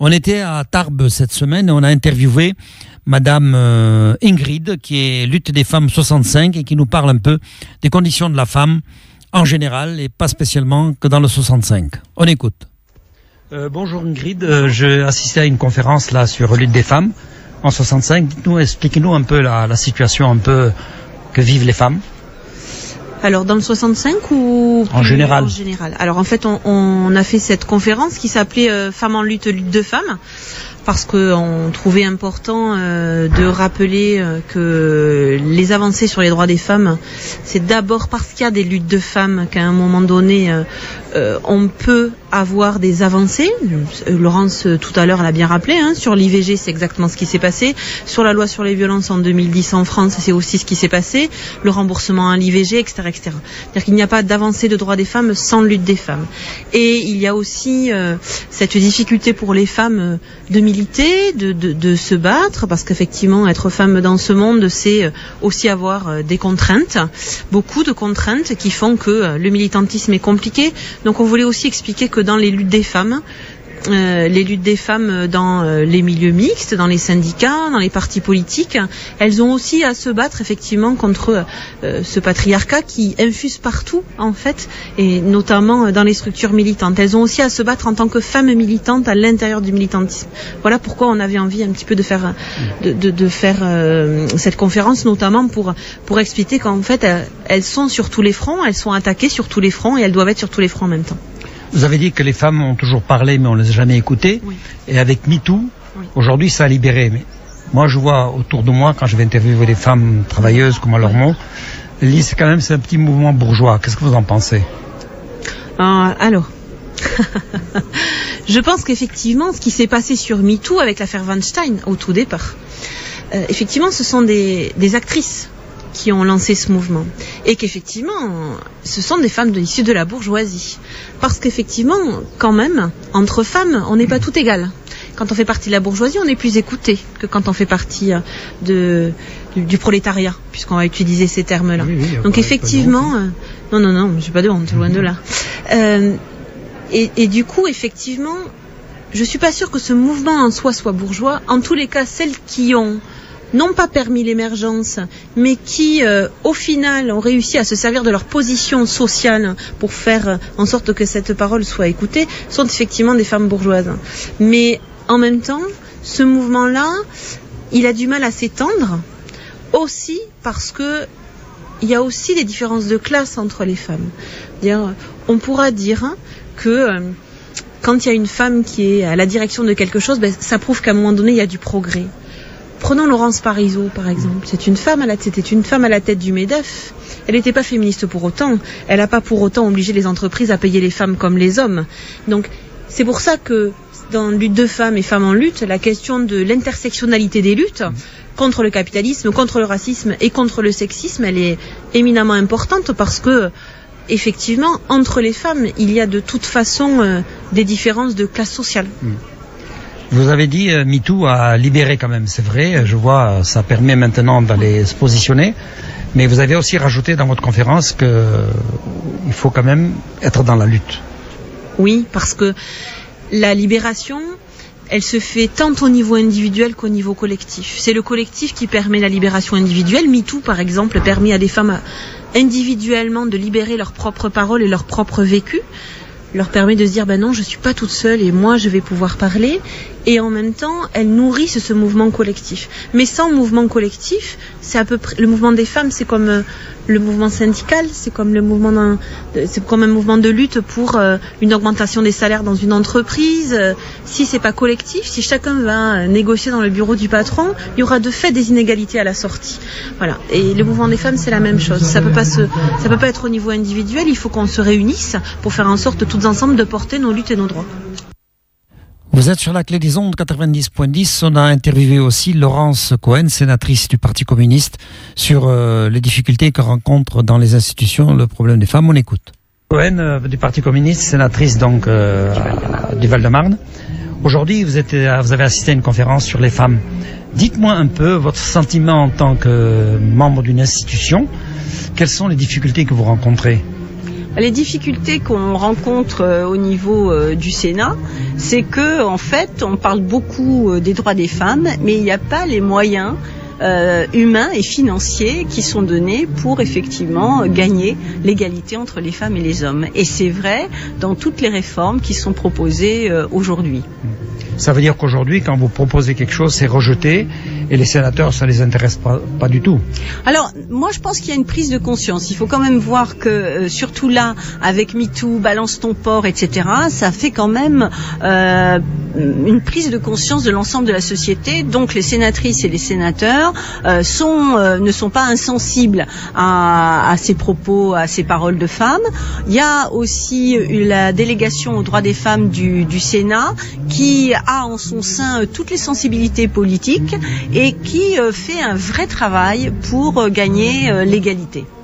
On était à Tarbes cette semaine et on a interviewé Madame euh, Ingrid, qui est lutte des femmes 65 et qui nous parle un peu des conditions de la femme en général et pas spécialement que dans le 65. On écoute. Euh, bonjour Ingrid, euh, j'ai assisté à une conférence là sur lutte des femmes en 65. Dites-nous, expliquez-nous un peu la, la situation un peu que vivent les femmes. Alors dans le 65 ou En général. En général. Alors en fait, on, on a fait cette conférence qui s'appelait euh, Femmes en lutte, lutte de femmes, parce qu'on trouvait important euh, de rappeler euh, que les avancées sur les droits des femmes, c'est d'abord parce qu'il y a des luttes de femmes qu'à un moment donné, euh, euh, on peut avoir des avancées. Euh, Laurence euh, tout à l'heure l'a bien rappelé. Hein, sur l'IVG, c'est exactement ce qui s'est passé. Sur la loi sur les violences en 2010 en France, c'est aussi ce qui s'est passé. Le remboursement à l'IVG, etc., etc. C'est-à-dire qu'il n'y a pas d'avancée de droits des femmes sans lutte des femmes. Et il y a aussi euh, cette difficulté pour les femmes euh, de militer, de, de, de se battre, parce qu'effectivement, être femme dans ce monde, c'est aussi avoir des contraintes, beaucoup de contraintes qui font que le militantisme est compliqué. Donc on voulait aussi expliquer que dans les luttes des femmes, euh, les luttes des femmes dans euh, les milieux mixtes, dans les syndicats, dans les partis politiques, elles ont aussi à se battre effectivement contre euh, ce patriarcat qui infuse partout en fait, et notamment dans les structures militantes. Elles ont aussi à se battre en tant que femmes militantes à l'intérieur du militantisme. Voilà pourquoi on avait envie un petit peu de faire cette conférence, notamment pour expliquer qu'en fait elles sont sur tous les fronts, elles sont attaquées sur tous les fronts et elles doivent être sur tous les fronts en même temps. Vous avez dit que les femmes ont toujours parlé, mais on ne les a jamais écoutées. Oui. Et avec MeToo, Oui. aujourd'hui, ça a libéré. Mais moi, je vois autour de moi, quand je vais interviewer des femmes travailleuses, comme on leur mot, c'est quand même c'est un petit mouvement bourgeois. Qu'est-ce que vous en pensez? Ah, alors, je pense qu'effectivement, ce qui s'est passé sur MeToo avec l'affaire Weinstein au tout départ, euh, effectivement, ce sont des, des actrices qui ont lancé ce mouvement. Et qu'effectivement, ce sont des femmes de l'issue de la bourgeoisie. Parce qu'effectivement, quand même, entre femmes, on n'est pas tout égal. Quand on fait partie de la bourgeoisie, on est plus écouté que quand on fait partie euh, de, du, du prolétariat, puisqu'on va utiliser ces termes-là. Oui, oui, Donc effectivement, euh, non, non, non, j'ai pas de honte, loin de là. Euh, et, et du coup, effectivement, je suis pas sûre que ce mouvement en soi soit bourgeois. En tous les cas, celles qui ont non pas permis l'émergence, mais qui, euh, au final, ont réussi à se servir de leur position sociale pour faire euh, en sorte que cette parole soit écoutée, sont effectivement des femmes bourgeoises. Mais en même temps, ce mouvement-là, il a du mal à s'étendre, aussi parce que il y a aussi des différences de classe entre les femmes. On pourra dire hein, que euh, quand il y a une femme qui est à la direction de quelque chose, ben, ça prouve qu'à un moment donné, il y a du progrès. Prenons Laurence Parisot, par exemple. C'est une femme à la c'était une femme à la tête du MEDEF. Elle n'était pas féministe pour autant. Elle n'a pas pour autant obligé les entreprises à payer les femmes comme les hommes. Donc, c'est pour ça que dans Lutte de femmes et femmes en lutte, la question de l'intersectionnalité des luttes contre le capitalisme, contre le racisme et contre le sexisme, elle est éminemment importante parce que effectivement, entre les femmes, il y a de toute façon euh, des différences de classe sociale. Vous avez dit euh, MeToo a libéré quand même, c'est vrai. Je vois, ça permet maintenant d'aller se positionner. Mais vous avez aussi rajouté dans votre conférence que euh, il faut quand même être dans la lutte. Oui, parce que la libération, elle se fait tant au niveau individuel qu'au niveau collectif. C'est le collectif qui permet la libération individuelle. MeToo, par exemple, permet à des femmes euh, individuellement de libérer leurs propres paroles et leur propre vécu leur permet de se dire ben non je suis pas toute seule et moi je vais pouvoir parler et en même temps elles nourrissent ce mouvement collectif. Mais sans mouvement collectif c'est à peu près le mouvement des femmes c'est comme euh, le mouvement syndical c'est comme le mouvement c'est comme un mouvement de lutte pour euh, une augmentation des salaires dans une entreprise. Euh, si c'est pas collectif si chacun va négocier dans le bureau du patron il y aura de fait des inégalités à la sortie. Voilà. Et le mouvement des femmes c'est la même chose. Ça peut pas se ça peut pas être au niveau individuel. Il faut qu'on se réunisse pour faire en sorte toutes ensemble de porter nos luttes et nos droits Vous êtes sur la clé des ondes 90.10. On a interviewé aussi Laurence Cohen, sénatrice du Parti communiste, sur euh, les difficultés que rencontre dans les institutions le problème des femmes. On écoute. Cohen euh, du Parti communiste, sénatrice donc euh, du Val-de-Marne. Aujourd'hui, vous, avez assisté à une conférence sur les femmes. Dites-moi un peu votre sentiment en tant que membre d'une institution. Quelles sont les difficultés que vous rencontrez? Les difficultés qu'on rencontre euh, au niveau euh, du Sénat, c'est que en fait, on parle beaucoup euh, des droits des femmes, mais il n'y a pas les moyens humains et financiers qui sont donnés pour effectivement gagner l'égalité entre les femmes et les hommes. Et c'est vrai dans toutes les réformes qui sont proposées aujourd'hui. Ça veut dire qu'aujourd'hui, quand vous proposez quelque chose, c'est rejeté et les sénateurs, ça les intéresse pas, pas du tout. Alors, moi, je pense qu'il y a une prise de conscience. Il faut quand même voir que, euh, surtout là, avec MeToo, Balance ton port, etc., ça fait quand même euh, une prise de conscience de l'ensemble de la société. Donc, les sénatrices et les sénateurs euh, sont, euh, ne sont pas insensibles à, à, ces propos, à ces paroles de femmes. Il y a aussi la délégation aux droits des femmes du, du Sénat qui a en son sein euh, toutes les sensibilités politiques et qui euh, fait un vrai travail pour euh, gagner l'égalité.